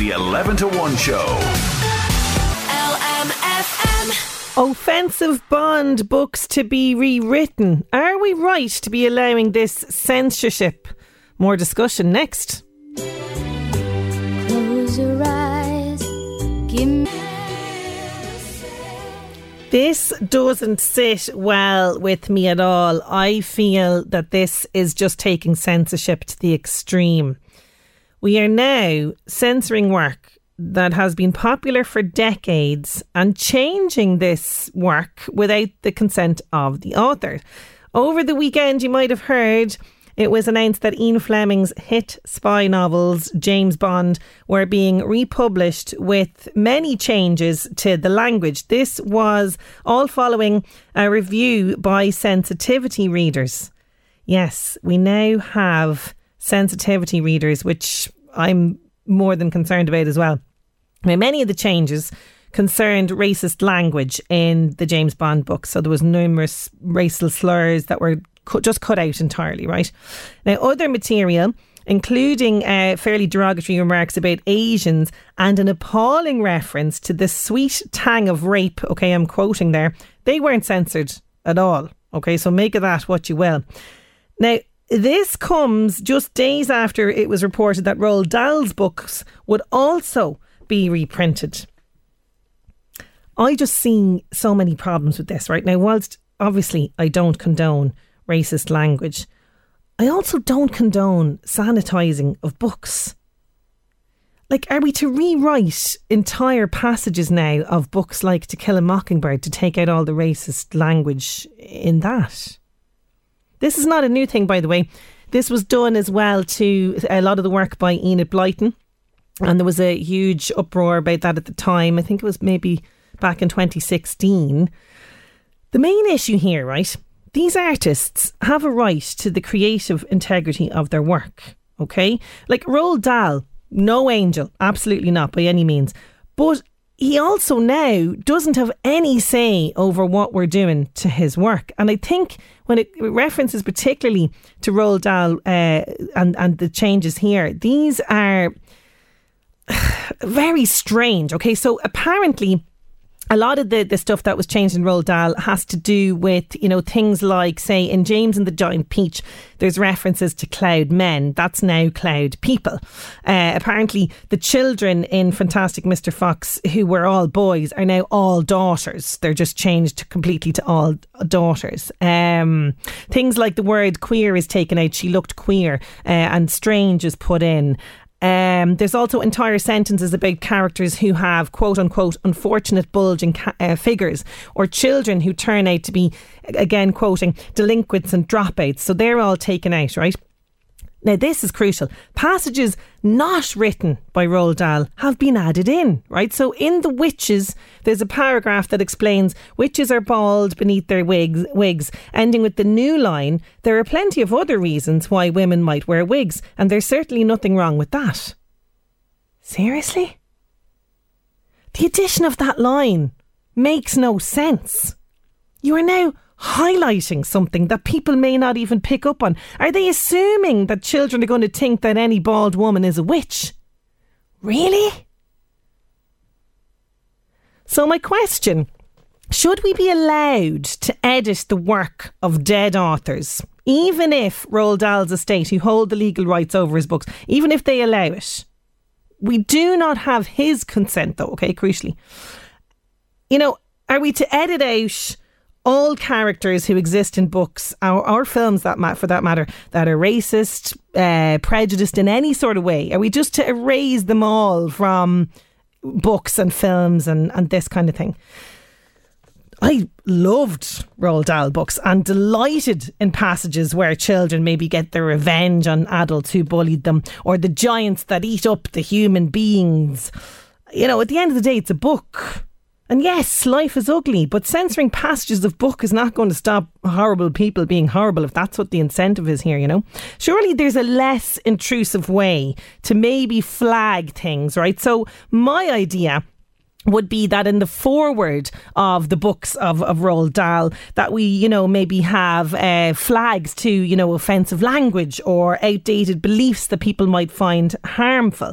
The 11 to 1 show. LMFM. Offensive Bond books to be rewritten. Are we right to be allowing this censorship? More discussion next. Close your eyes. Give me. This doesn't sit well with me at all. I feel that this is just taking censorship to the extreme. We are now censoring work that has been popular for decades and changing this work without the consent of the author. Over the weekend, you might have heard it was announced that Ian Fleming's hit spy novels, James Bond, were being republished with many changes to the language. This was all following a review by sensitivity readers. Yes, we now have sensitivity readers, which I'm more than concerned about as well. Now, many of the changes concerned racist language in the James Bond books. So there was numerous racial slurs that were cut, just cut out entirely, right? Now, other material, including uh, fairly derogatory remarks about Asians and an appalling reference to the sweet tang of rape, okay, I'm quoting there, they weren't censored at all. Okay, so make of that what you will. Now, this comes just days after it was reported that Roald Dahl's books would also be reprinted. I just see so many problems with this right now. Whilst obviously I don't condone racist language, I also don't condone sanitising of books. Like, are we to rewrite entire passages now of books like To Kill a Mockingbird to take out all the racist language in that? This is not a new thing, by the way. This was done as well to uh, a lot of the work by Enid Blyton. And there was a huge uproar about that at the time. I think it was maybe back in 2016. The main issue here, right? These artists have a right to the creative integrity of their work. Okay? Like Roald Dahl, no angel, absolutely not by any means. But he also now doesn't have any say over what we're doing to his work. And I think when it references particularly to Roald Dahl uh, and, and the changes here, these are very strange. Okay, so apparently a lot of the, the stuff that was changed in Roald Dahl has to do with, you know, things like, say, in James and the Giant Peach, there's references to cloud men. That's now cloud people. Uh, apparently, the children in Fantastic Mr. Fox, who were all boys, are now all daughters. They're just changed completely to all daughters. Um, things like the word queer is taken out. She looked queer, uh, and strange is put in. Um, there's also entire sentences about characters who have quote unquote unfortunate bulging ca- uh, figures or children who turn out to be, again, quoting, delinquents and dropouts. So they're all taken out, right? Now, this is crucial. Passages not written by Roald Dahl have been added in, right? So, in The Witches, there's a paragraph that explains witches are bald beneath their wigs, wigs, ending with the new line There are plenty of other reasons why women might wear wigs, and there's certainly nothing wrong with that. Seriously? The addition of that line makes no sense. You are now highlighting something that people may not even pick up on? Are they assuming that children are going to think that any bald woman is a witch? Really? So, my question should we be allowed to edit the work of dead authors? even if Roald Dahl's estate, who hold the legal rights over his books, even if they allow it, we do not have his consent, though, okay, crucially. You know, are we to edit out all characters who exist in books or, or films that ma- for that matter that are racist, uh, prejudiced in any sort of way? Are we just to erase them all from books and films and, and this kind of thing? I loved Roald Dahl books and delighted in passages where children maybe get their revenge on adults who bullied them or the giants that eat up the human beings. You know, at the end of the day, it's a book. And yes, life is ugly, but censoring passages of book is not going to stop horrible people being horrible if that's what the incentive is here, you know? Surely there's a less intrusive way to maybe flag things, right? So my idea would be that in the foreword of the books of, of Roald Dahl that we, you know, maybe have uh, flags to, you know, offensive language or outdated beliefs that people might find harmful.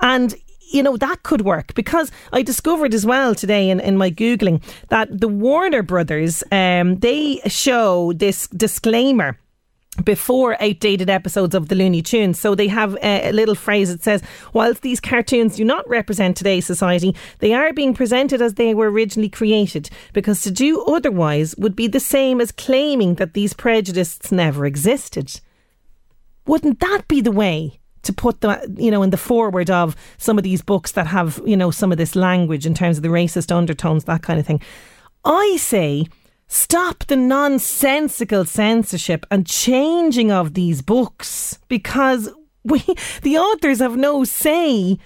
And you know, that could work because I discovered as well today in, in my Googling that the Warner Brothers, um, they show this disclaimer before outdated episodes of the Looney Tunes. So they have a, a, little phrase that says, whilst these cartoons do not represent today's society, they are being presented as they were originally created, because to do otherwise would be the same as claiming that these prejudices never existed. Wouldn't that be the way? To put the, you know, in the forward of some of these books that have, you know, some of this language in terms of the racist undertones, that kind of thing. I say, Stop the nonsensical censorship and changing of these books because we, the authors, have no say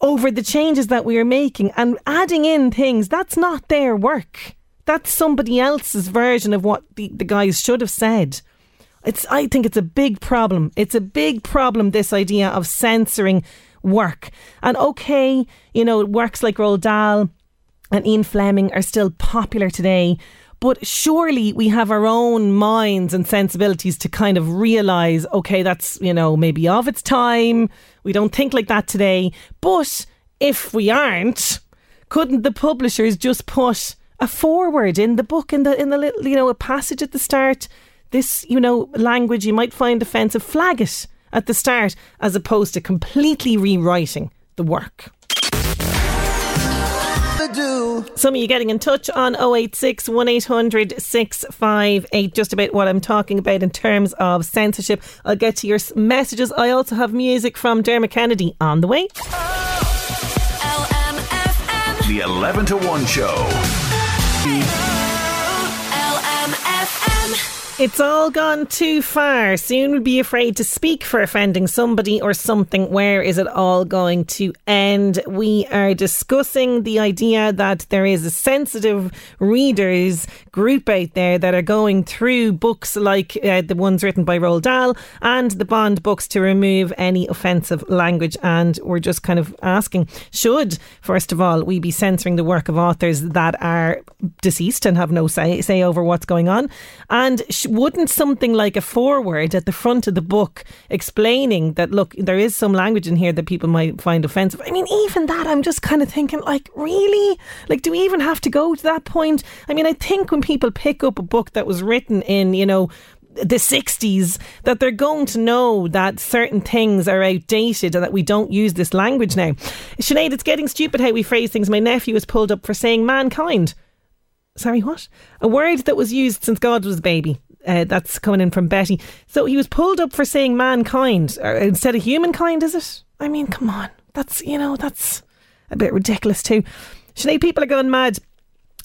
over the changes that we are making and adding in things. That's not their work. That's somebody else's version of what the, the guys should have said. It's, I think it's a big problem. It's a big problem, this idea of censoring work. And okay, you know, works like Roald Dahl and Ian Fleming are still popular today, but surely we have our own minds and sensibilities to kind of realize, okay, that's, you know, maybe of its time. We don't think like that today. But if we aren't, couldn't the publishers just put a forward in the book, in the, in the little, you know, a passage at the start? This, you know, language you might find offensive, flag it at the start as opposed to completely rewriting the work. Some of you getting in touch on 086 1800 658, just about what I'm talking about in terms of censorship. I'll get to your messages. I also have music from Dermot Kennedy on the way. Oh, the 11 to 1 show. It's all gone too far. Soon we'll be afraid to speak for offending somebody or something. Where is it all going to end? We are discussing the idea that there is a sensitive readers group out there that are going through books like uh, the ones written by Roald Dahl and the Bond books to remove any offensive language. And we're just kind of asking should, first of all, we be censoring the work of authors that are deceased and have no say, say over what's going on? And sh- wouldn't something like a foreword at the front of the book explaining that, look, there is some language in here that people might find offensive? I mean, even that, I'm just kind of thinking, like, really? Like, do we even have to go to that point? I mean, I think when people pick up a book that was written in, you know, the 60s that they're going to know that certain things are outdated and that we don't use this language now. Sinead, it's getting stupid how we phrase things. My nephew was pulled up for saying mankind. Sorry, what? A word that was used since God was a baby. Uh, that's coming in from Betty. So he was pulled up for saying mankind instead of humankind, is it? I mean, come on. That's, you know, that's a bit ridiculous too. Sinead, people are going mad.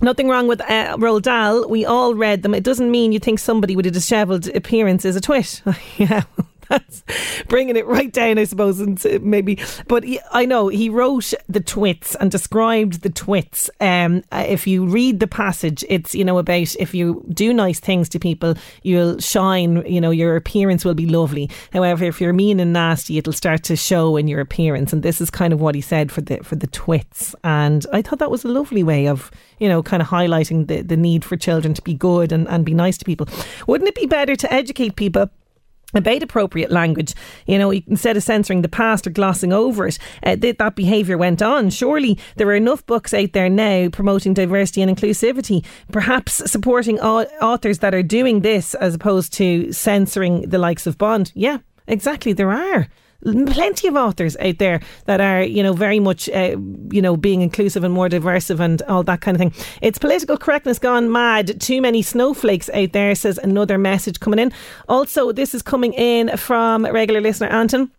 Nothing wrong with uh, Roald Dahl. We all read them. It doesn't mean you think somebody with a dishevelled appearance is a twit. yeah, that's bringing it right down, I suppose, and maybe. But he, I know he wrote the twits and described the twits. Um, uh, if you read the passage, it's you know about if you do nice things to people, you'll shine. You know your appearance will be lovely. However, if you're mean and nasty, it'll start to show in your appearance. And this is kind of what he said for the for the twits. And I thought that was a lovely way of you know kind of highlighting the the need for children to be good and, and be nice to people. Wouldn't it be better to educate people? About appropriate language. You know, instead of censoring the past or glossing over it, uh, th- that behaviour went on. Surely there are enough books out there now promoting diversity and inclusivity, perhaps supporting au- authors that are doing this as opposed to censoring the likes of Bond. Yeah, exactly, there are plenty of authors out there that are, you know, very much, uh, you know, being inclusive and more diverse and all that kind of thing. It's political correctness gone mad. Too many snowflakes out there, says another message coming in. Also, this is coming in from regular listener Anton.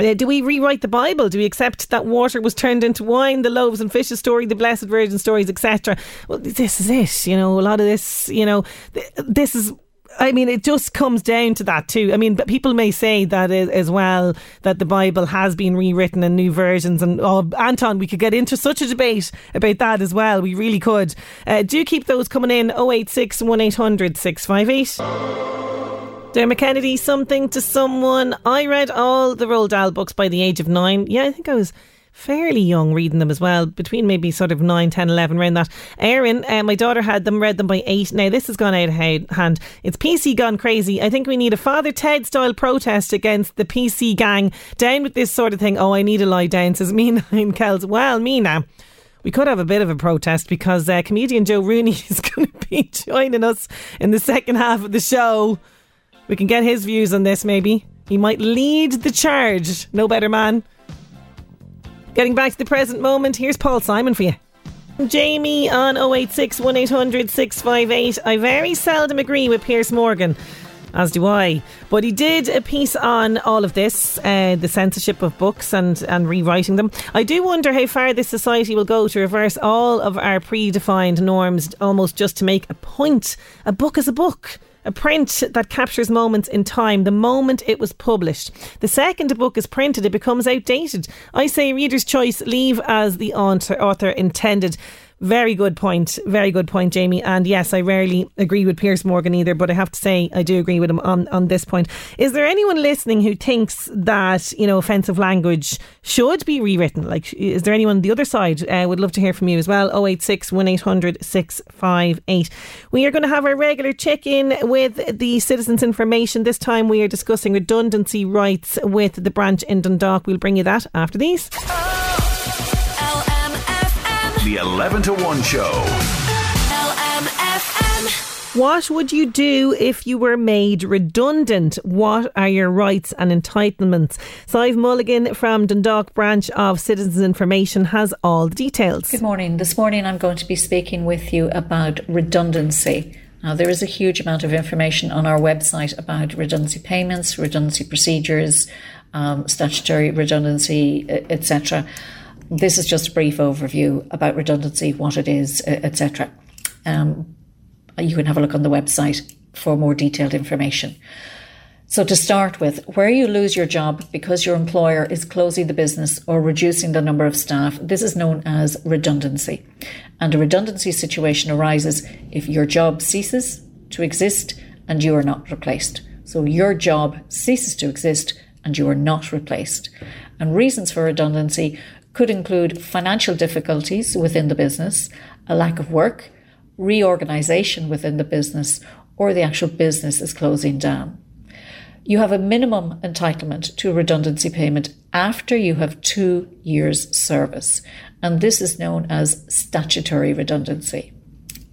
Uh, do we rewrite the Bible? Do we accept that water was turned into wine, the loaves and fishes story, the Blessed Virgin stories, etc.? Well, this is it. You know, a lot of this, you know, th- this is I mean, it just comes down to that too. I mean, but people may say that as well that the Bible has been rewritten in new versions. And oh, Anton, we could get into such a debate about that as well. We really could. Uh, do keep those coming in 086 1800 658. Dermot Kennedy, something to someone. I read all the Roald Dahl books by the age of nine. Yeah, I think I was fairly young reading them as well, between maybe sort of 9, 10, 11, around that. Erin, uh, my daughter had them, read them by 8. Now, this has gone out of hand. It's PC gone crazy. I think we need a Father Ted style protest against the PC gang. Down with this sort of thing. Oh, I need a lie down, says me nine Kells. Well, me now. We could have a bit of a protest because uh, comedian Joe Rooney is going to be joining us in the second half of the show. We can get his views on this, maybe. He might lead the charge. No better man. Getting back to the present moment, here's Paul Simon for you. Jamie on 086 1800 658. I very seldom agree with Piers Morgan, as do I. But he did a piece on all of this, uh, the censorship of books and, and rewriting them. I do wonder how far this society will go to reverse all of our predefined norms almost just to make a point. A book is a book a print that captures moments in time, the moment it was published. The second a book is printed, it becomes outdated. I say reader's choice, leave as the author intended. Very good point. Very good point, Jamie. And yes, I rarely agree with Piers Morgan either, but I have to say I do agree with him on, on this point. Is there anyone listening who thinks that, you know, offensive language should be rewritten? Like, is there anyone on the other side? Uh, would love to hear from you as well. 086 1800 658. We are going to have our regular check in with the Citizens Information. This time we are discussing redundancy rights with the branch in Dundalk. We'll bring you that after these. The 11 to 1 show. LMFM. What would you do if you were made redundant? What are your rights and entitlements? Sive Mulligan from Dundalk branch of Citizens Information has all the details. Good morning. This morning I'm going to be speaking with you about redundancy. Now, there is a huge amount of information on our website about redundancy payments, redundancy procedures, um, statutory redundancy, etc. This is just a brief overview about redundancy, what it is, etc. Um, you can have a look on the website for more detailed information. So, to start with, where you lose your job because your employer is closing the business or reducing the number of staff, this is known as redundancy. And a redundancy situation arises if your job ceases to exist and you are not replaced. So, your job ceases to exist and you are not replaced. And reasons for redundancy could include financial difficulties within the business, a lack of work, reorganization within the business, or the actual business is closing down. You have a minimum entitlement to a redundancy payment after you have two years' service, and this is known as statutory redundancy.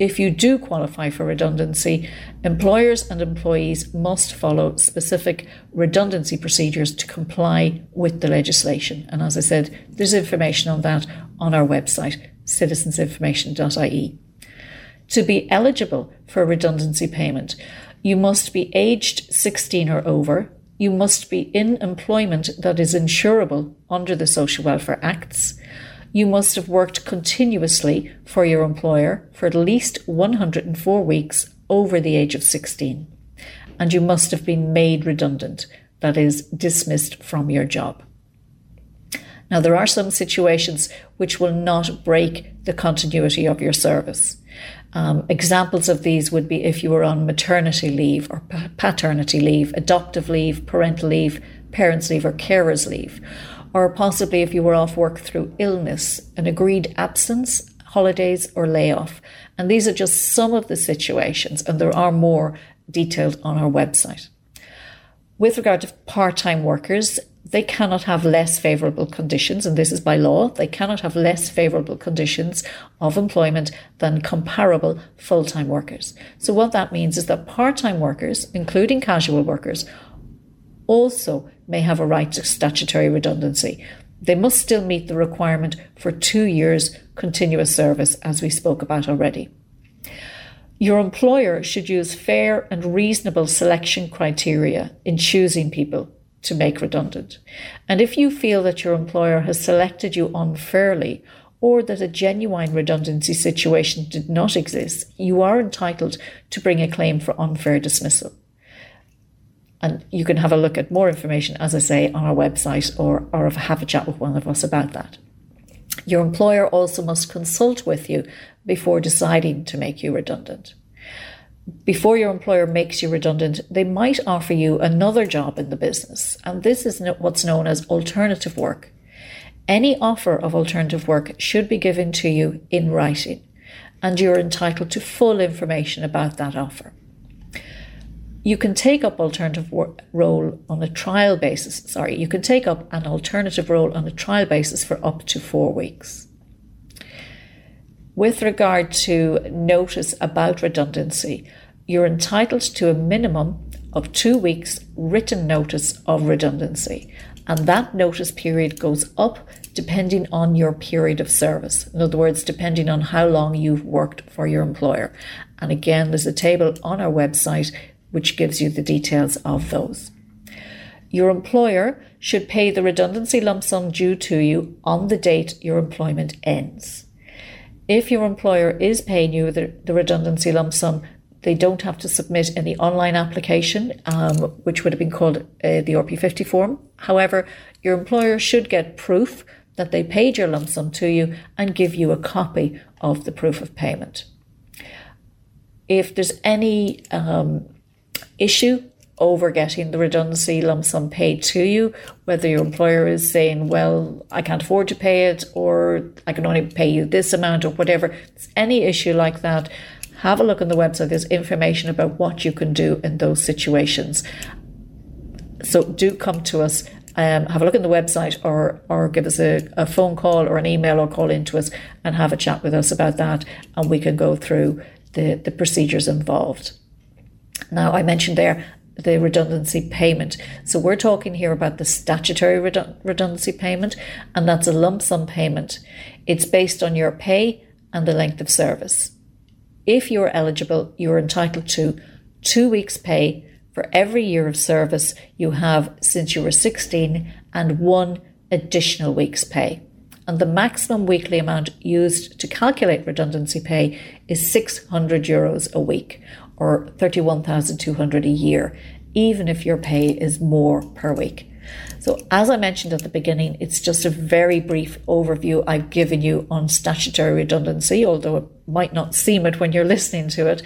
If you do qualify for redundancy, employers and employees must follow specific redundancy procedures to comply with the legislation. And as I said, there's information on that on our website, citizensinformation.ie. To be eligible for redundancy payment, you must be aged 16 or over. You must be in employment that is insurable under the Social Welfare Acts you must have worked continuously for your employer for at least 104 weeks over the age of 16. And you must have been made redundant, that is, dismissed from your job. Now, there are some situations which will not break the continuity of your service. Um, examples of these would be if you were on maternity leave or paternity leave, adoptive leave, parental leave, parents' leave, or carers' leave, or possibly if you were off work through illness, an agreed absence, holidays, or layoff. And these are just some of the situations, and there are more detailed on our website. With regard to part time workers, they cannot have less favourable conditions, and this is by law. They cannot have less favourable conditions of employment than comparable full time workers. So, what that means is that part time workers, including casual workers, also may have a right to statutory redundancy. They must still meet the requirement for two years continuous service, as we spoke about already. Your employer should use fair and reasonable selection criteria in choosing people to make redundant. And if you feel that your employer has selected you unfairly or that a genuine redundancy situation did not exist, you are entitled to bring a claim for unfair dismissal. And you can have a look at more information, as I say, on our website or, or have a chat with one of us about that. Your employer also must consult with you before deciding to make you redundant before your employer makes you redundant, they might offer you another job in the business. And this is what's known as alternative work. Any offer of alternative work should be given to you in writing, and you're entitled to full information about that offer. You can take up alternative role on a trial basis. Sorry, you can take up an alternative role on a trial basis for up to four weeks. With regard to notice about redundancy, you're entitled to a minimum of two weeks written notice of redundancy, and that notice period goes up depending on your period of service. In other words, depending on how long you've worked for your employer. And again, there's a table on our website which gives you the details of those. Your employer should pay the redundancy lump sum due to you on the date your employment ends. If your employer is paying you the, the redundancy lump sum they don't have to submit any online application, um, which would have been called uh, the RP50 form. However, your employer should get proof that they paid your lump sum to you and give you a copy of the proof of payment. If there's any um, issue over getting the redundancy lump sum paid to you, whether your employer is saying, well, I can't afford to pay it, or I can only pay you this amount, or whatever, It's any issue like that, have a look on the website. There's information about what you can do in those situations. So do come to us. Um, have a look on the website or or give us a, a phone call or an email or call into us and have a chat with us about that and we can go through the, the procedures involved. Now I mentioned there the redundancy payment. So we're talking here about the statutory redundancy payment, and that's a lump sum payment. It's based on your pay and the length of service if you're eligible, you're entitled to two weeks' pay for every year of service you have since you were 16 and one additional week's pay. And the maximum weekly amount used to calculate redundancy pay is 600 euros a week or 31,200 a year, even if your pay is more per week. So, as I mentioned at the beginning, it's just a very brief overview I've given you on statutory redundancy, although it might not seem it when you're listening to it.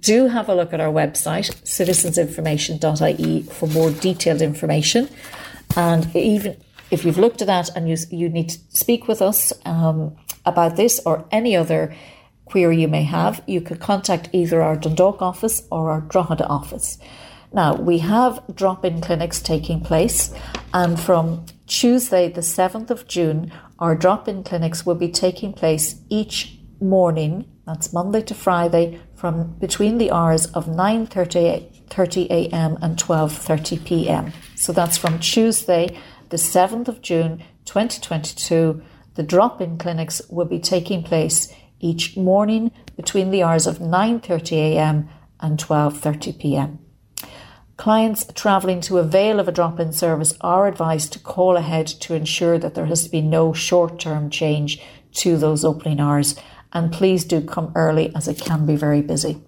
Do have a look at our website, citizensinformation.ie, for more detailed information. And even if you've looked at that and you, you need to speak with us um, about this or any other query you may have, you could contact either our Dundalk office or our Drogheda office. Now, we have drop in clinics taking place, and from Tuesday, the 7th of June, our drop in clinics will be taking place each morning, that's Monday to Friday, from between the hours of 9.30 a.m. and 12.30 p.m. So that's from Tuesday, the 7th of June 2022. The drop in clinics will be taking place each morning between the hours of 9.30 a.m. and 12.30 p.m. Clients travelling to avail of a drop in service are advised to call ahead to ensure that there has to be no short term change to those opening hours. And please do come early as it can be very busy.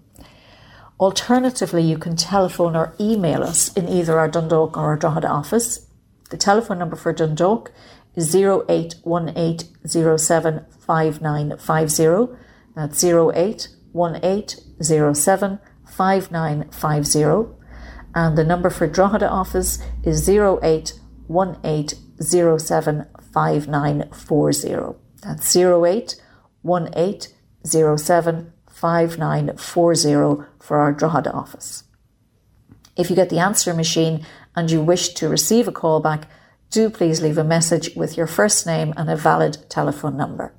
Alternatively, you can telephone or email us in either our Dundalk or our Drogheda office. The telephone number for Dundalk 0818075950. That's 0818075950 and the number for Drogheda office is 0818075940. That's 0818075940 for our Drogheda office. If you get the answer machine and you wish to receive a callback, do please leave a message with your first name and a valid telephone number.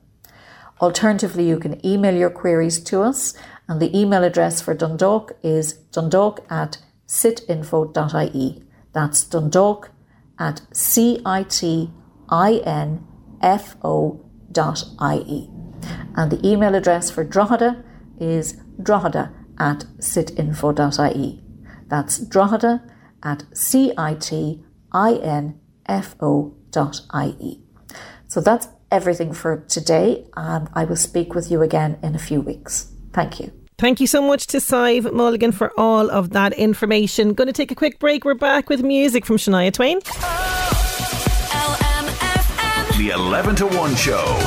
Alternatively, you can email your queries to us, and the email address for Dundalk is dundalk at citinfo.ie. That's Dundalk at C-I-T-I-N-F-O.ie. And the email address for Drogheda is drogheda at citinfo.ie. That's drogheda at C-I-T-I-N-F-O.ie. So that's everything for today, and I will speak with you again in a few weeks. Thank you. Thank you so much to Sive Mulligan for all of that information. Going to take a quick break. We're back with music from Shania Twain. LMFM. The 11 to 1 show.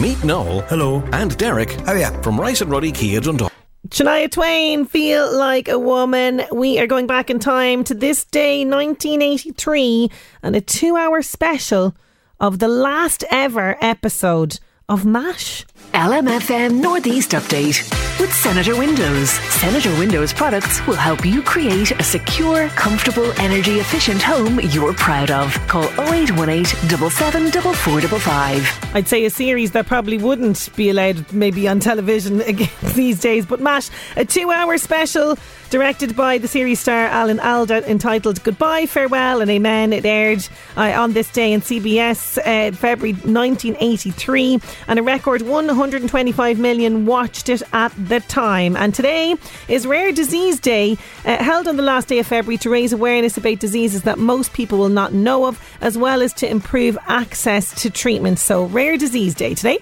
Meet Noel. Hello. And Derek. How are you? From Rice and Ruddy Kia Dundalk. Shania Twain, Feel Like a Woman. We are going back in time to this day, 1983, and a two hour special of the last ever episode of MASH. LMFM Northeast Update with Senator Windows. Senator Windows products will help you create a secure, comfortable, energy efficient home you're proud of. Call 0818 774455. I'd say a series that probably wouldn't be allowed maybe on television these days. But MASH, a two hour special directed by the series star Alan Alda entitled Goodbye, Farewell and Amen. It aired uh, on this day in CBS uh, February 1983 and a record 125 million watched it at the time. And today is Rare Disease Day, uh, held on the last day of February to raise awareness about diseases that most people will not know of, as well as to improve access to treatment. So, Rare Disease Day today.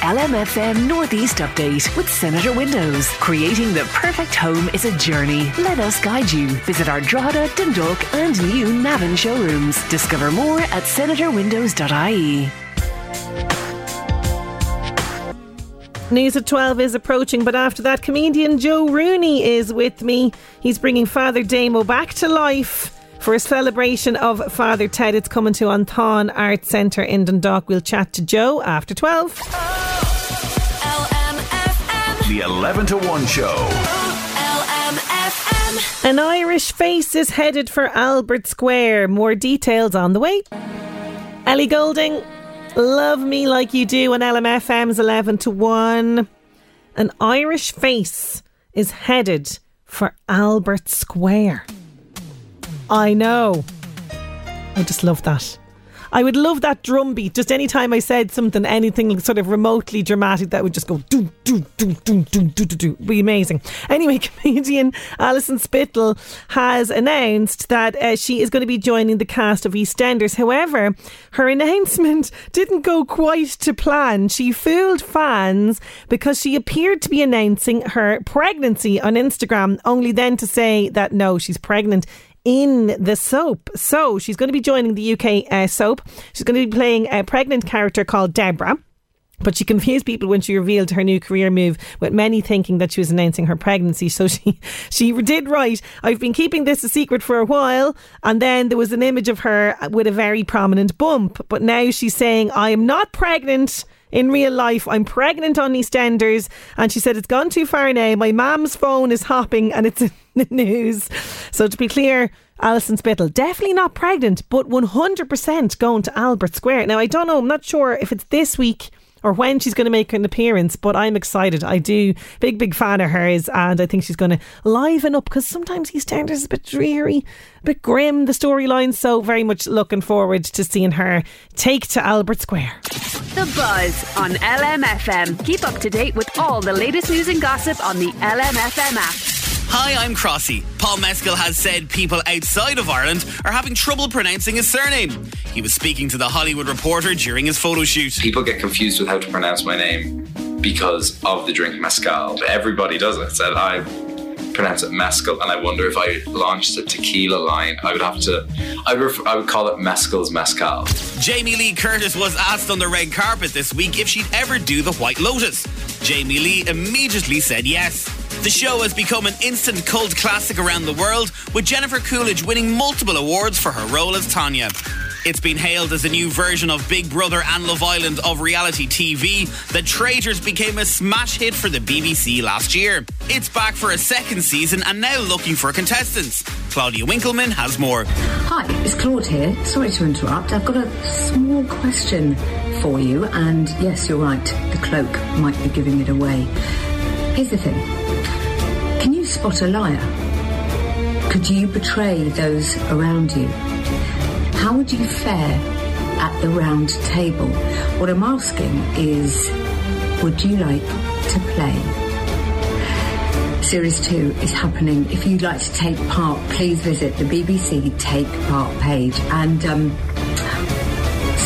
LMFM Northeast Update with Senator Windows. Creating the perfect home is a journey. Let us guide you. Visit our Drogheda, Dundalk and new Navan showrooms. Discover more at senatorwindows.ie. News at 12 is approaching, but after that, comedian Joe Rooney is with me. He's bringing Father Damo back to life for a celebration of Father Ted. It's coming to An Táin Arts Centre in Dundalk. We'll chat to Joe after 12. LMFM. The 11 to 1 show. An Irish face is headed for Albert Square. More details on the way. Ellie Goulding, love me like you do on LMFM's 11 to 1. An Irish face is headed for Albert Square. I know. I just love that. I would love that drum beat. Just any time I said something, anything sort of remotely dramatic, that would just go do do do do do do do do. Be amazing. Anyway, comedian Alison Spittle has announced that uh, she is going to be joining the cast of EastEnders. However, her announcement didn't go quite to plan. She fooled fans because she appeared to be announcing her pregnancy on Instagram, only then to say that no, she's pregnant in the soap. So she's going to be joining the UK uh, soap. She's going to be playing a pregnant character called Deborah. But she confused people when she revealed her new career move, with many thinking that she was announcing her pregnancy. So she she did right. I've been keeping this a secret for a while, and then there was an image of her with a very prominent bump. But now she's saying, "I am not pregnant." In real life, I'm pregnant on EastEnders, and she said it's gone too far now. My mum's phone is hopping, and it's in the news. So to be clear, Alison Spittle definitely not pregnant, but 100% going to Albert Square. Now I don't know. I'm not sure if it's this week or when she's going to make an appearance, but I'm excited. I do. Big, big fan of hers, and I think she's going to liven up because sometimes EastEnders is a bit dreary, a bit grim, the storyline. So, very much looking forward to seeing her take to Albert Square. The Buzz on LMFM. Keep up to date with all the latest news and gossip on the LMFM app. Hi, I'm Crossy. Paul Mescal has said people outside of Ireland are having trouble pronouncing his surname. He was speaking to the Hollywood Reporter during his photo shoot. People get confused with how to pronounce my name because of the drink mezcal. Everybody does it. Said I pronounce it mescal, and I wonder if I launched a tequila line, I would have to. I would, ref- I would call it mescal's mescal. Jamie Lee Curtis was asked on the red carpet this week if she'd ever do the White Lotus. Jamie Lee immediately said yes. The show has become an instant cult classic around the world, with Jennifer Coolidge winning multiple awards for her role as Tanya. It's been hailed as a new version of Big Brother and Love Island of reality TV. The Traitors became a smash hit for the BBC last year. It's back for a second season and now looking for contestants. Claudia Winkleman has more. Hi, it's Claude here. Sorry to interrupt. I've got a small question for you, and yes, you're right, the cloak might be giving it away. Here's the thing Can you spot a liar? Could you betray those around you? How would you fare at the round table? What I'm asking is would you like to play? Series 2 is happening. If you'd like to take part, please visit the BBC Take Part page and um,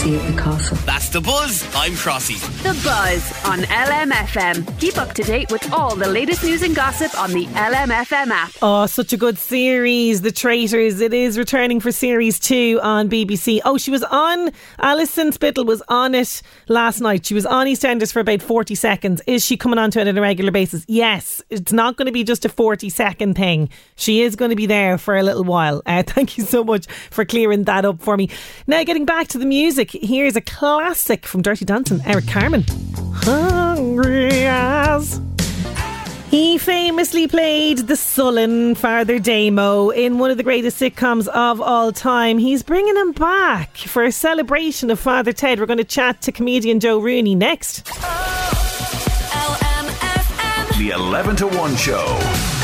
see you at the castle. That's The Buzz. I'm Crossy. The Buzz on LMFM. Keep up to date with all the latest news and gossip on the LMFM app. Oh, such a good series, The Traitors. It is returning for series two on BBC. Oh, she was on, Alison Spittle was on it last night. She was on EastEnders for about 40 seconds. Is she coming onto it on a regular basis? Yes. It's not going to be just a 40 second thing. She is going to be there for a little while. Uh, thank you so much for clearing that up for me. Now, getting back to the music, here's a classic from Dirty Dancing, Eric Carmen. Hungry Eyes. He famously played the sullen Father Damo in one of the greatest sitcoms of all time. He's bringing him back for a celebration of Father Ted. We're going to chat to comedian Joe Rooney next. The 11 to 1 show.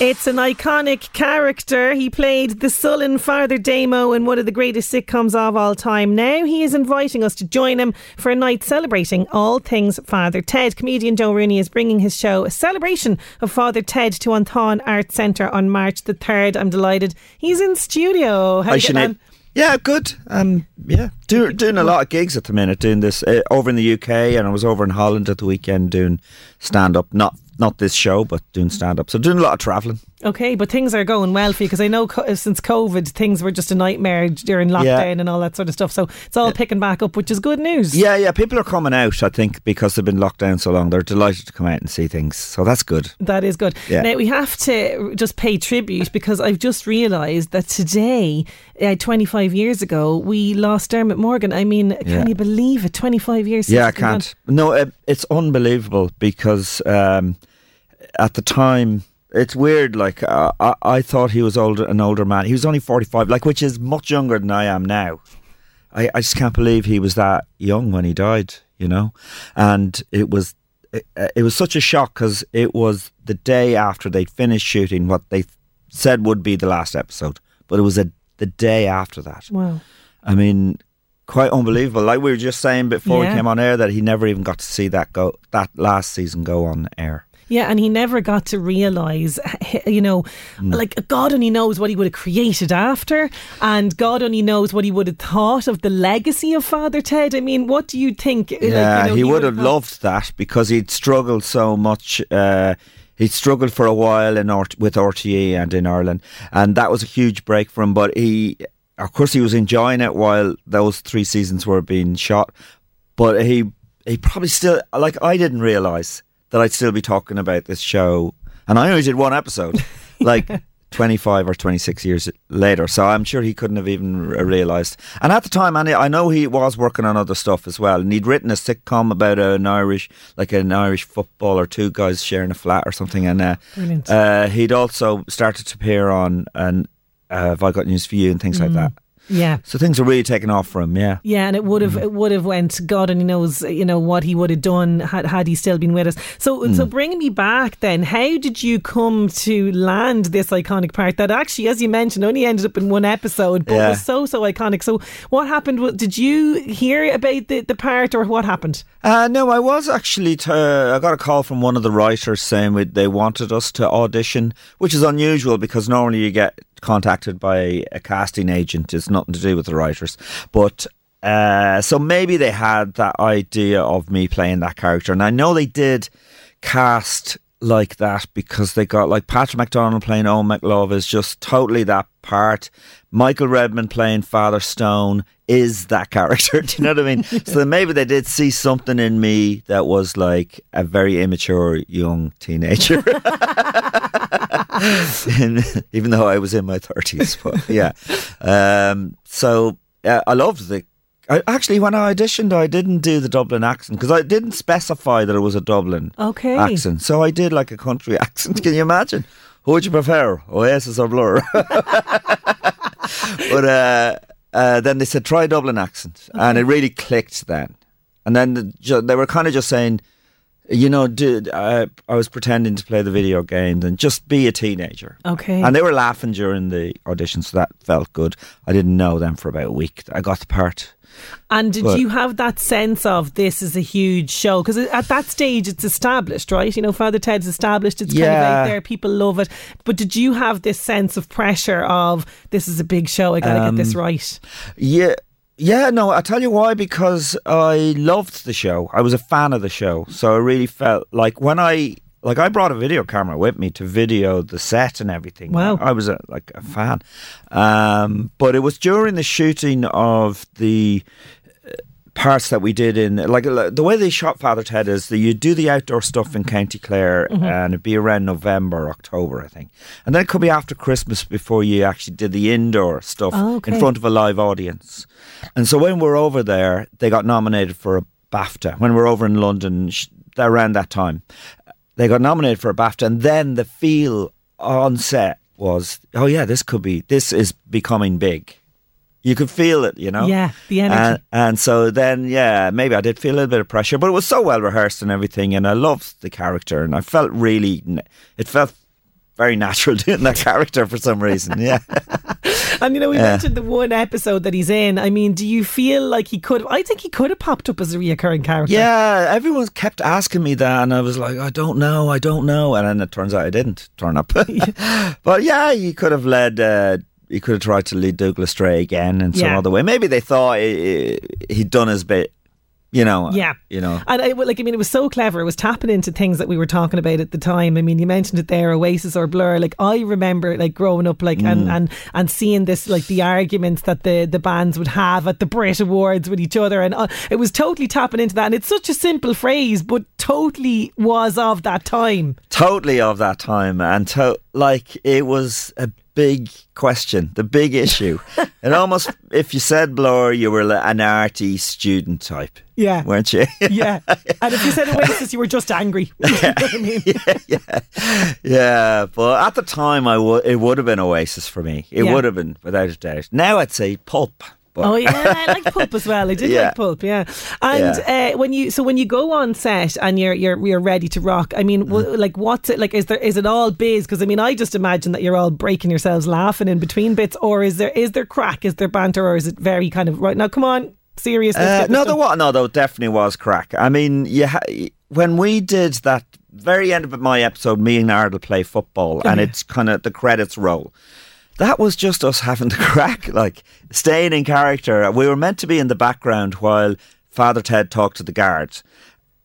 It's an iconic character. He played the sullen Father Damo in one of the greatest sitcoms of all time. Now he is inviting us to join him for a night celebrating all things Father Ted. Comedian Joe Rooney is bringing his show, a celebration of Father Ted, to An Táin Arts Centre on March the 3rd. I'm delighted. He's in studio. How Hi, you getting Sinead. Yeah, good. Um, yeah, do, doing a lot of gigs at the minute. Doing this uh, over in the UK, and I was over in Holland at the weekend doing stand up. Not not this show, but doing stand up. So doing a lot of travelling. Okay, but things are going well for you because I know co- since COVID, things were just a nightmare during lockdown Yeah. and all that sort of stuff. So it's all picking back up, which is good news. Yeah, yeah. People are coming out. I think because they've been locked down so long, they're delighted to come out and see things. So that's good. That is good. Yeah. Now we have to just pay tribute because I've just realised that today, uh, 25 years ago, we lost Dermot Morgan. I mean, can Yeah. you believe it? 25 years. Yeah, I since he went. can't. No, it, it's unbelievable because um, at the time it's weird. Like uh, I, I thought he was older, an older man. He was only forty five, like which is much younger than I am now. I, I just can't believe he was that young when he died. You know, and it was it, it was such a shock because it was the day after they'd finished shooting what they said would be the last episode, but it was a, the day after that. Wow. I mean, quite unbelievable. Like we were just saying before Yeah. we came on air that he never even got to see that go that last season go on air. Yeah, and he never got to realise, you know, Mm. like God only knows what he would have created after, and God only knows what he would have thought of the legacy of Father Ted. I mean, what do you think? Like, you yeah, know, he would have thought- loved that because he'd struggled so much. Uh, he'd struggled for a while in with RTE and in Ireland, and that was a huge break for him. But he, of course, he was enjoying it while those three seasons were being shot. But he, he probably still like I didn't realize that I'd still be talking about this show, and I only did one episode, like. 25 or 26 years later. So I'm sure he couldn't have even realised. And at the time, and I know he was working on other stuff as well. And he'd written a sitcom about an Irish, like an Irish footballer, two guys sharing a flat or something. And uh, uh, he'd also started to appear on and uh, Have I Got News for You and things like that. Yeah. So things are really taking off for him, yeah. Yeah, and it would have it would have went. God only knows, you know, what he would have done had had he still been with us. So, Mm. so bringing me back then, how did you come to land this iconic part that actually, as you mentioned, only ended up in one episode, but Yeah. was so so iconic? So, what happened? Did you hear about the the part, or what happened? Uh, no, I was actually. T- I got a call from one of the writers saying they wanted us to audition, which is unusual because normally you get contacted by a casting agent. It's nothing to do with the writers, but. Uh, so maybe they had that idea of me playing that character, and I know they did cast like that because they got like Patrick McDonnell playing Eoin McLove is just totally that part. Michael Redmond playing Father Stone is that character. Do you know what I mean? so maybe they did see something in me that was like a very immature young teenager. In- even though I was in my thirties. But yeah, um, so uh, I loved the. I, actually, when I auditioned, I didn't do the Dublin accent because I didn't specify that it was a Dublin Okay. accent. So I did like a country accent. Can you imagine? Who would you prefer, Oasis or Blur? but uh, uh, then they said try Dublin accent, and it really clicked then. And then the, they were kind of just saying, you know, dude, I, I was pretending to play the video games and just be a teenager. Okay. And they were laughing during the audition, so that felt good. I didn't know them for about a week. I got the part. And did But- you have that sense of this is a huge show? Because at that stage, it's established, right? You know, Father Ted's established. It's kind of Yeah. out there. People love it. But did you have this sense of pressure of this is a big show? I got to get this Um, right. Yeah. Yeah, no, I'll tell you why because I loved the show. I was a fan of the show. So I really felt like when I like I brought a video camera with me to video the set and everything. Wow. I was a, like a fan. Um, but it was during the shooting of the parts that we did in like uh, the way they shot Father Ted is that you do the outdoor stuff in County Clare Mhm. and it'd be around November, October, I think. And then it could be after Christmas before you actually did the indoor stuff Oh, okay. in front of a live audience. And so when we're over there, they got nominated for a BAFTA. When we're over in London sh- around that time, they got nominated for a BAFTA. And then the feel on set was, oh yeah, this could be, this is becoming big. You could feel it, you know? Yeah, the energy. And, and so then, yeah, maybe I did feel a little bit of pressure, but it was so well rehearsed and everything. And I loved the character and I felt really, it felt very natural doing that character for some reason. Yeah. And you know, we Yeah. mentioned the one episode that he's in. I mean, do you feel like he could? I think he could have popped up as a reoccurring character. Yeah, everyone kept asking me that, and I was like, I don't know, I don't know, and then it turns out I didn't turn up. but yeah, he could have led. Uh, he could have tried to lead Dougal astray again in some Yeah. other way. Maybe they thought uh, he'd done his bit. You know. Yeah. You know. And I, like, I mean, it was so clever. It was tapping into things that we were talking about at the time. I mean, you mentioned it there, Oasis or Blur. Like, I remember like growing up, like, and, Mm. and and seeing this, like, the arguments that the the bands would have at the Brit Awards with each other, and uh, it was totally tapping into that. And it's such a simple phrase, but totally was of that time. Totally of that time, and to, like it was a big question, the big issue. and almost, if you said Blur, you were an arty student type. Yeah. weren't you? Yeah. and if you said Oasis, you were just angry. What I mean? yeah, but at the time, I would it would have been Oasis for me. It Yeah. would have been without a doubt. Now I'd say Pulp. But Oh yeah, I like pulp as well. I did Yeah. like pulp, yeah. And uh, when you so when you go on set and you're you're you're ready to rock, I mean, Mm-hmm. like what's it like? Is there is it all biz? Because I mean, I just imagine that you're all breaking yourselves laughing in between bits, or is there is there crack? Is there banter, or is it very kind of right now? Come on, serious. Uh, no, there was no, there definitely was crack. I mean, you ha- when we did that very end of my episode, me and Ardal play football, and yeah. it's kind of the credits roll. That was just us having to crack, like staying in character. We were meant to be in the background while Father Ted talked to the guards,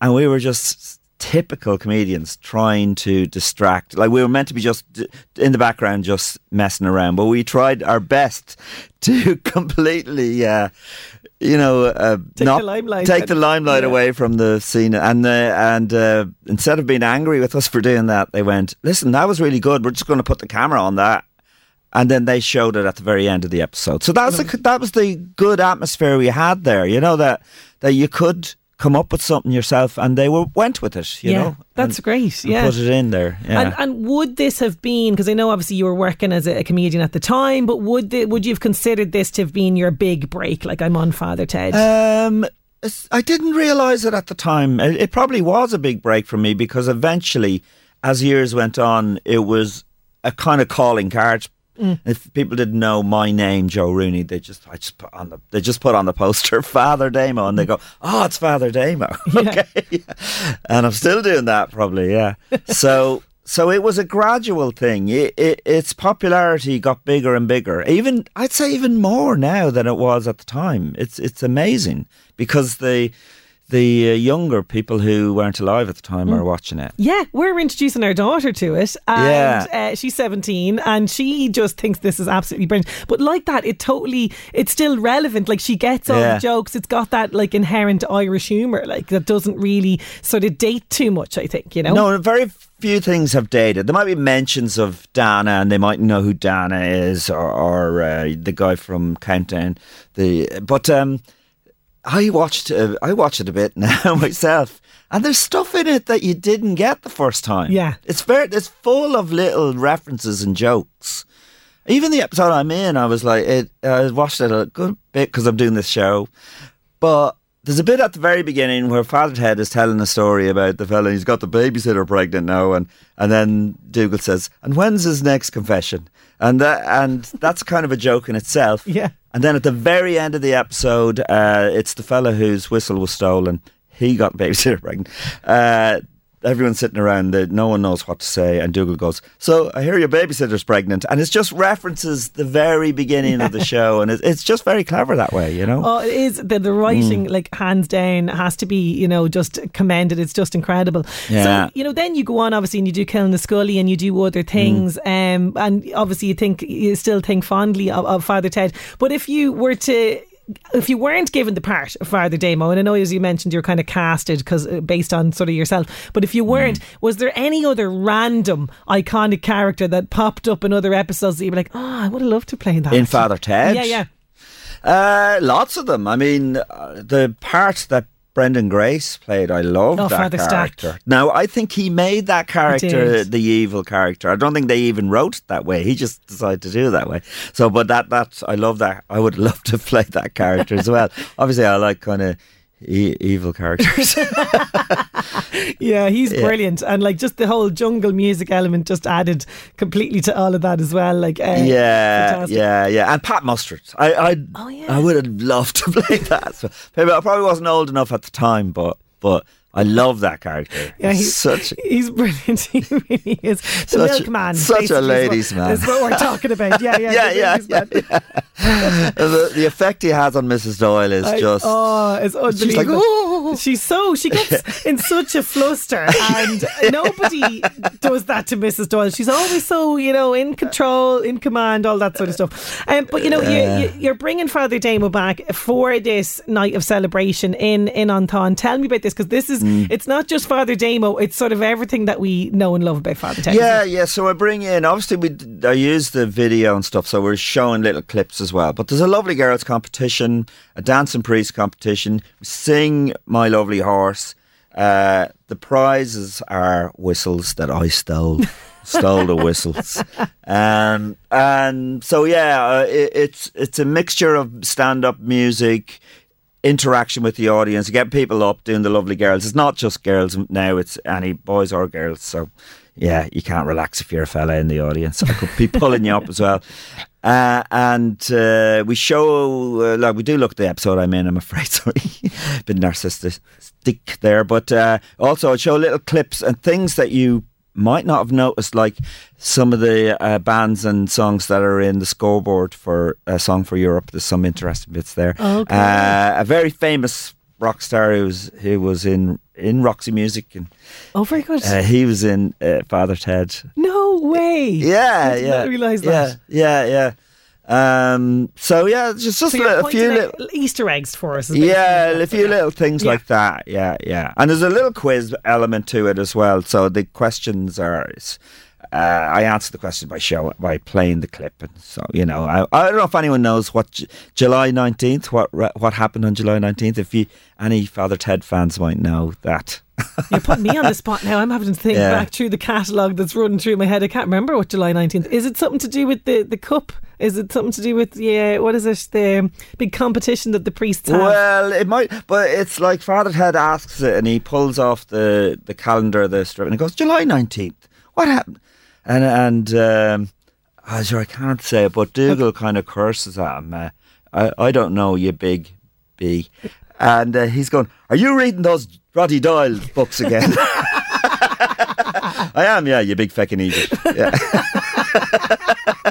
and we were just typical comedians trying to distract. Like we were meant to be just in the background, just messing around, but we tried our best to completely, uh, you know, uh, Take not the limelight. take the limelight Yeah. away from the scene. And uh, and uh, instead of being angry with us for doing that, they went, "Listen, that was really good. We're just going to put the camera on that." And then they showed it at the very end of the episode. So that was the, that was the good atmosphere we had there. You know that that you could come up with something yourself, and they were went with it. You yeah, know, that's and- great. Yeah, put it in there. Yeah. And, and would this have been because I know obviously you were working as a, a comedian at the time, but would the, would you have considered this to have been your big break? Like I'm on Father Ted. Um, I didn't realize it at the time. It, it probably was a big break for me because eventually, as years went on, it was a kind of calling card. Mm. If people didn't know my name, Joe Rooney, they just I just put on the they just put on the poster Father Damo, and they go, "Oh, it's Father Damo." okay, and I'm still doing that probably. Yeah. So so it was a gradual thing. It, it, its popularity got bigger and bigger. Even I'd say even more now than it was at the time. It's it's amazing because the the uh, younger people who weren't alive at the time Mm. are watching it. Yeah, we're introducing our daughter to it, and uh, she's seventeen, and she just thinks this is absolutely brilliant. But like that, it totally, it's still relevant. Like she gets all Yeah. the jokes. It's got that like inherent Irish humour, like that doesn't really sort of date too much. I think you know. No, very few things have dated. There might be mentions of Dana, and they might know who Dana is, or, or uh, the guy from Countdown. The but um, I watched uh, I watched it a bit now myself, and there's stuff in it that you didn't get the first time. Yeah. it's very it's full of little references and jokes. Even the episode I'm in, I was like, it, I watched it a good bit because I'm doing this show, but there's a bit at the very beginning where Father Ted is telling a story about the fella he's got the babysitter pregnant now, and and then Dougal says, "And when's his next confession?" And that and that's kind of a joke in itself. Yeah. And then at the very end of the episode, uh, it's the fella whose whistle was stolen. He got babysitter pregnant. Uh, everyone's sitting around. The, no one knows what to say. And Dougal goes, "So I hear your babysitter's pregnant," and it's just references the very beginning of the show, and it, it's just very clever that way, you know. Oh, it is the the Mm. writing, like hands down, has to be you know just commended. It's just incredible. Yeah. So you know, then you go on, obviously, and you do Killinaskully, and you do other things, Mm. um, and obviously you think you still think fondly of, of Father Ted. But if you were to if you weren't given the part of Father Damo, and I know as you mentioned you're kind of casted because based on sort of yourself, but if you weren't, Mm. was there any other random iconic character that popped up in other episodes that you'd be like, oh, I would have loved to play that In Father Ted? Yeah, yeah. Uh, lots of them. I mean, uh, the part that Brendan Grace played, I love Oh, that Father Stack. character. Now, I think he made that character the evil character. I don't think they even wrote it that way. He just decided to do it that way. So, but that that I love that. I would love to play that character as well. Obviously, I like kind of e- evil characters. Yeah, he's Yeah. brilliant, and like just the whole jungle music element just added completely to all of that as well. Like, uh, yeah, fantastic. yeah, yeah. And Pat Mustard. I, I, Oh, yeah. I would have loved to play that. Maybe I probably wasn't old enough at the time, but but I love that character. Yeah, He's such. he's brilliant. He really is. The Such a- milkman, such a basically, is what- ladies' man. Is what we're talking about. Yeah, yeah, Yeah, the yeah, ladies' man. the, the effect he has on Mrs. Doyle is I- just. oh, it's She's like, unbelievable. "Oh." She's so she gets in such a fluster, and nobody does that to Mrs. Doyle. She's always so you know in control, in command, all that sort of stuff. Um, but you know, Yeah. you, you, you're bringing Father Damo back for this night of celebration in in An Táin. Tell me about this because this is Mm. it's not just Father Damo; it's sort of everything that we know and love about Father isn't Yeah, yeah. So I bring in obviously we I use the video and stuff, so we're showing little clips as well. But there's a lovely girls competition, a dance and priest competition. Sing "My Lovely Horse." Uh, the prizes are whistles that I stole. stole the whistles, um, and so yeah, uh, it, it's it's a mixture of stand up music, interaction with the audience, get people up doing the lovely girls. It's not just girls now; it's any boys or girls. So, yeah, you can't relax if you're a fella in the audience. I could be pulling you up as well. Uh, and uh, we show, uh, like, we do look at the episode I'm in. I'm afraid, sorry, bit narcissistic there, but uh, also I show little clips and things that you might not have noticed, like some of the uh, bands and songs that are in the scoreboard for a song for Europe. There's some interesting bits there. Okay. Uh, a very famous rock star who was who was in in Roxy Music, and Oh, very good. uh, he was in uh, Father Ted. no way. Yeah, I yeah, not realise yeah, that. yeah, yeah. Um, so yeah, just just So a, a few little. Easter eggs for us. Yeah, a few little things Yeah. like that. Yeah, yeah. And there's a little quiz element to it as well. So the questions are. Uh, I answer the question by show by playing the clip, and so you know, I, I don't know if anyone knows what J- July nineteenth, what what happened on July nineteenth. If you any Father Ted fans might know that. You're putting me on the spot now. I'm having to think Yeah. back through the catalogue that's running through my head. I can't remember what July 19th. Is it something to do with the, the cup? Is it something to do with, yeah, what is it? The big competition that the priests have? Well, it might, but it's like Father Ted asks it, and he pulls off the the calendar, the strip, and he goes, "July nineteenth. What happened?" And and um, I'm sure I can't say it, but Dougal kind of curses at him. Uh, I I don't know, you big B. And uh, he's going, "Are you reading those Roddy Doyle books again?" I am, yeah, you big feckin' idiot. Yeah.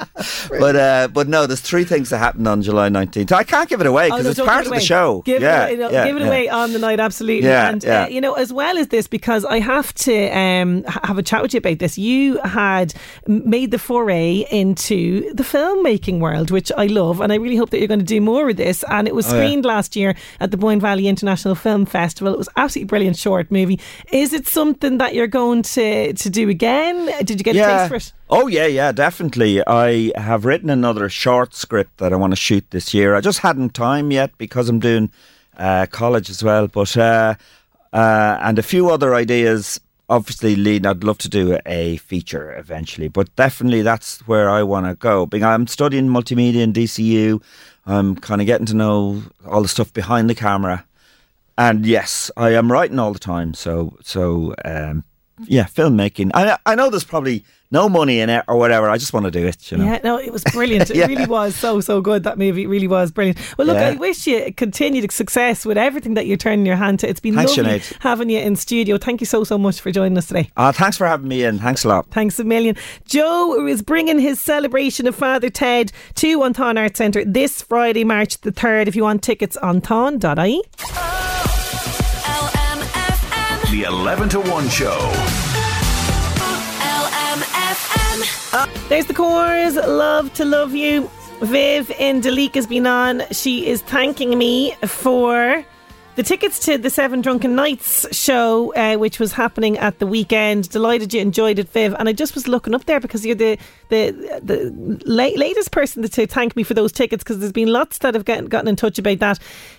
but uh, but no, there's three things that happened on July 19th. I can't give it away Oh, because no, it's part give of the show. Give yeah, it, away, no, yeah, give it yeah. away on the night, absolutely. Yeah, and yeah. Uh, you know, as well as this, because I have to um, have a chat with you about this. You had made the foray into the filmmaking world, which I love, and I really hope that you're going to do more of this. And it was Oh, screened last year at the Boyne Valley International Film Festival. It was absolutely brilliant short movie. Is it something that you're going to to do again? Did you get a taste for it? Oh yeah, yeah, definitely. I have written another short script that I want to shoot this year. I just hadn't time yet because I'm doing uh, college as well, but uh, uh, and a few other ideas. Obviously, leading. I'd love to do a feature eventually, but definitely that's where I want to go. Being I'm studying multimedia in DCU, I'm kind of getting to know all the stuff behind the camera, and yes, I am writing all the time. So, so um, yeah, filmmaking. I I know there's probably no money in it or whatever. I just want to do it. You know. Yeah, no, it was brilliant. It Yeah. really was so, so good. That movie really was brilliant. Well, look, Yeah. I wish you continued success with everything that you're turning your hand to. It's been Thanks, lovely Sinead. having you in studio. Thank you so, so much for joining us today. Uh, thanks for having me in. Thanks a lot. Thanks a million. Joe is bringing his celebration of Father Ted to An Táin Arts Centre this Friday, March the 3rd. If you want tickets, antain.ie. The 11 to 1 show. There's the chorus. Love to love you. Viv in Duleek has been on. She is thanking me for the tickets to the Seven Drunken Nights show, uh, which was happening at the weekend. Delighted you enjoyed it, Viv. And I just was looking up there because you're the the the la- latest person to thank me for those tickets because there's been lots that have gotten, gotten in touch about that.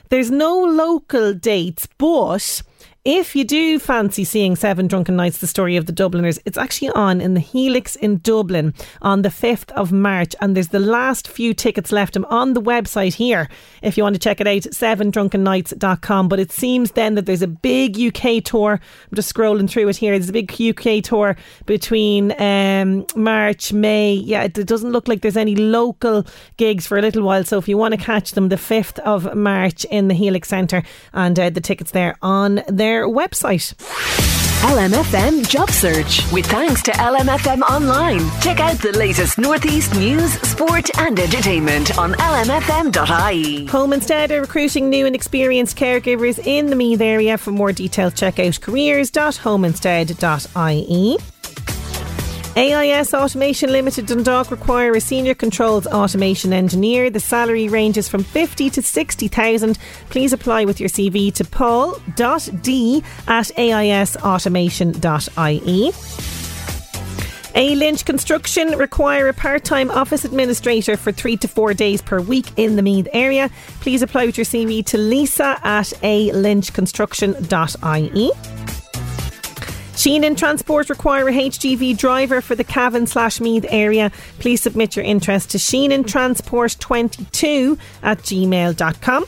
There's no local dates, but. If you do fancy seeing Seven Drunken Nights, the story of the Dubliners, it's actually on in the Helix in Dublin on the 5th of March. And there's the last few tickets left. I'm on the website here if you want to check it out, sevendrunkennights.com. But it seems then that there's a big UK tour. I'm just scrolling through it here. There's a big UK tour between um, March, May. Yeah, it, doesn't look like there's any local gigs for a little while. So if you want to catch them, the 5th of March in the Helix Centre, and uh, the tickets there on their website. LMFM Job Search. With thanks to LMFM Online. Check out the latest Northeast news, sport, and entertainment on lmfm.ie. Home Instead are recruiting new and experienced caregivers in the Meath area. For more details, check out careers.homeinstead.ie. AIS Automation Limited Dundalk require a senior controls automation engineer. The salary ranges from 50 to 60,000. Please apply with your CV to paul.d at aisautomation.ie. A Lynch Construction require a part-time office administrator for three to four days per week in the Meath area. Please apply with your CV to lisa at alynchconstruction.ie. Sheenan Transport require a HGV driver for the Cavan slash Meath area. Please submit your interest to Sheenan Transport 22 at gmail.com.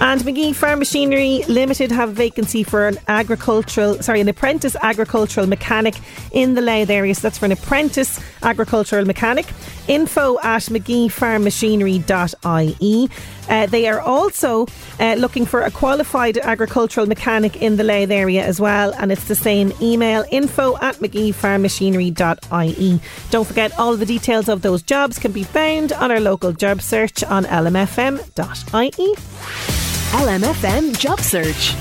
And McGee Farm Machinery Limited have a vacancy for an agricultural, sorry, an apprentice agricultural mechanic in the Louth area. So that's for an apprentice agricultural mechanic. Info at McGeefarmmachinery.ie. Uh, they are also uh, looking for a qualified agricultural mechanic in the Louth area as well, and it's the same email info at McGeefarmmachinery.ie. Don't forget, all the details of those jobs can be found on our local job search on lmfm.ie. LMFM Job Search.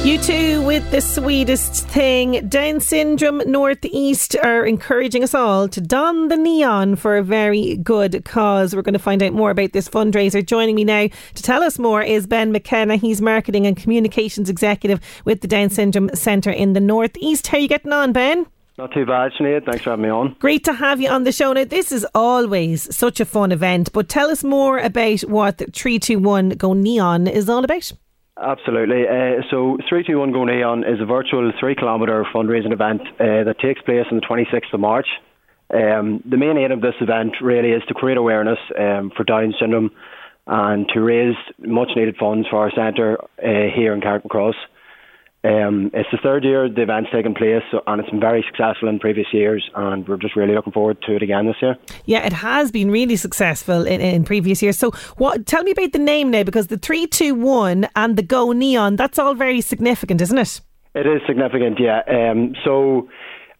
U2 with the sweetest thing. Down Syndrome Northeast are encouraging us all to don the neon for a very good cause. We're going to find out more about this fundraiser. Joining me now to tell us more is Ben McKenna. He's Marketing and Communications Executive with the Down Syndrome Centre in the Northeast. How are you getting on, Ben? Not too bad, Sinead. Thanks for having me on. Great to have you on the show. Now, this is always such a fun event, but tell us more about what 321 Go Neon is all about. Absolutely. Uh, so, 321 Go Neon is a virtual three kilometre fundraising event uh, that takes place on the 26th of March. Um, the main aim of this event really is to create awareness um, for Down syndrome and to raise much needed funds for our centre uh, here in Carrickmacross. Um, it's the third year the event's taken place, so, and it's been very successful in previous years, and we're just really looking forward to it again this year. Yeah, it has been really successful in, in previous years. So, what? Tell me about the name now, because the three, two, one, and the Go Neon. That's all very significant, isn't it? It is significant, yeah. Um, so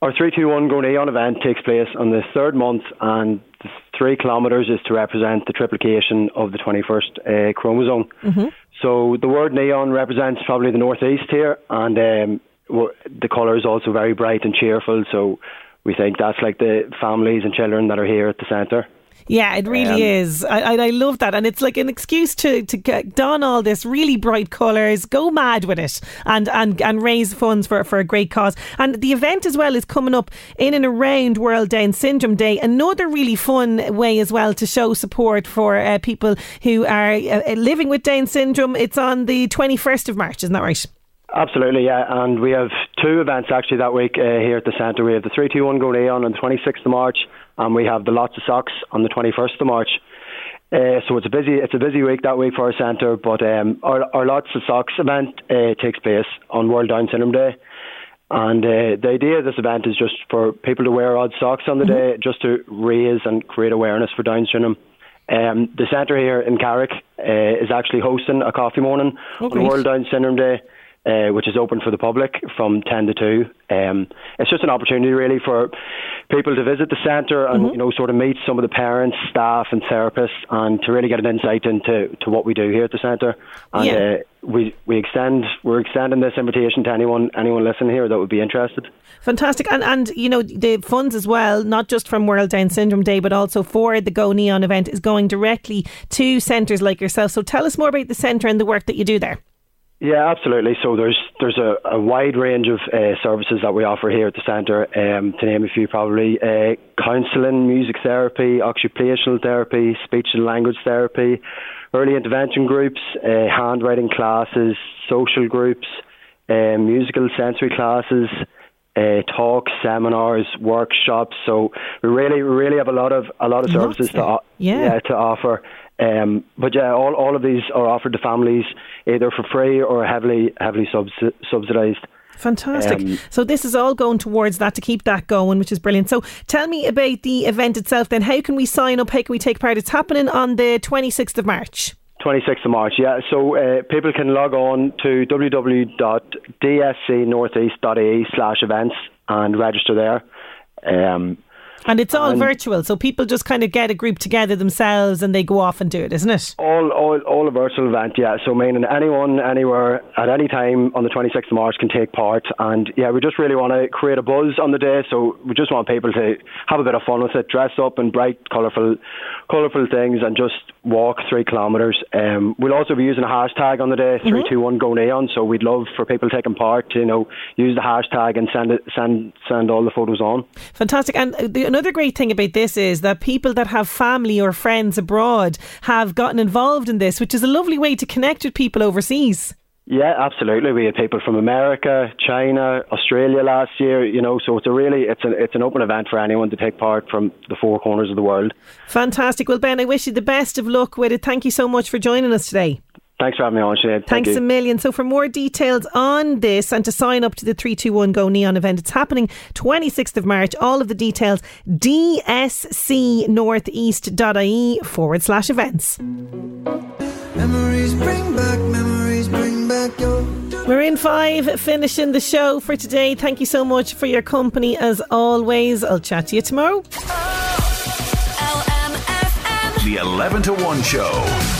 Our 321 Go Neon event takes place on the third month, and the three kilometres is to represent the triplication of the 21st uh, chromosome. Mm-hmm. So the word neon represents probably the northeast here, and um, the colour is also very bright and cheerful. So we think that's like the families and children that are here at the centre. Yeah, it really um, is. I, I, I love that, and it's like an excuse to to get, don all this really bright colours, go mad with it, and and and raise funds for for a great cause. And the event as well is coming up in and around World Down Syndrome Day. Another really fun way as well to show support for uh, people who are uh, living with Down syndrome. It's on the twenty first of March, isn't that right? Absolutely, yeah. And we have two events actually that week uh, here at the centre. We have the 321 Go on on the 26th of March, and we have the Lots of Socks on the 21st of March. Uh, so it's a busy it's a busy week that week for our centre. But um, our, our Lots of Socks event uh, takes place on World Down Syndrome Day. And uh, the idea of this event is just for people to wear odd socks on the mm-hmm. day, just to raise and create awareness for Down syndrome. Um, the centre here in Carrick uh, is actually hosting a coffee morning oh, on World Down Syndrome Day uh, which is open for the public from 10 to 2. Um, it's just an opportunity really for people to visit the centre and mm-hmm. you know sort of meet some of the parents, staff, and therapists, and to really get an insight into to what we do here at the centre. And yeah. uh, we we extend we're extending this invitation to anyone anyone listening here that would be interested. Fantastic, and and you know the funds as well, not just from World Down Syndrome Day, but also for the Go Neon event, is going directly to centres like yourself. So tell us more about the centre and the work that you do there. Yeah, absolutely. So there's there's a, a wide range of uh, services that we offer here at the centre. Um, to name a few, probably uh, counselling, music therapy, occupational therapy, speech and language therapy, early intervention groups, uh, handwriting classes, social groups, uh, musical sensory classes. Uh, talks, seminars, workshops. So we really, really have a lot of a lot of services to yeah. yeah. to offer. Um, but yeah, all, all of these are offered to families either for free or heavily heavily subsi- subsidised. Fantastic. Um, so this is all going towards that to keep that going, which is brilliant. So tell me about the event itself then. How can we sign up? How can we take part? It's happening on the 26th of March. 26th of March, yeah. So uh, people can log on to www.dscnortheast.ie slash events and register there. Um, and it's all and virtual, so people just kind of get a group together themselves and they go off and do it, isn't it? All, all, all a virtual event, yeah. So meaning anyone, anywhere, at any time on the 26th of March can take part. And yeah, we just really want to create a buzz on the day, so we just want people to have a bit of fun with it, dress up in bright, colourful, colourful things, and just walk three kilometres. Um, we'll also be using a hashtag on the day, mm-hmm. three two one Go Neon. So we'd love for people taking part to you know use the hashtag and send it, send send all the photos on. Fantastic. And the another great thing about this is that people that have family or friends abroad have gotten involved in this, which is a lovely way to connect with people overseas. Yeah, absolutely. We had people from America, China, Australia last year. You know, so it's a really it's an it's an open event for anyone to take part from the four corners of the world. Fantastic. Well, Ben, I wish you the best of luck with it. Thank you so much for joining us today. Thanks for having me on, Sinead. Thanks Thank a million. So, for more details on this and to sign up to the 321 Go Neon event, it's happening 26th of March. All of the details dscnortheast.ie forward slash events. Memories bring back, memories bring back your. We're in five, finishing the show for today. Thank you so much for your company as always. I'll chat to you tomorrow. Oh, the 11 to 1 show.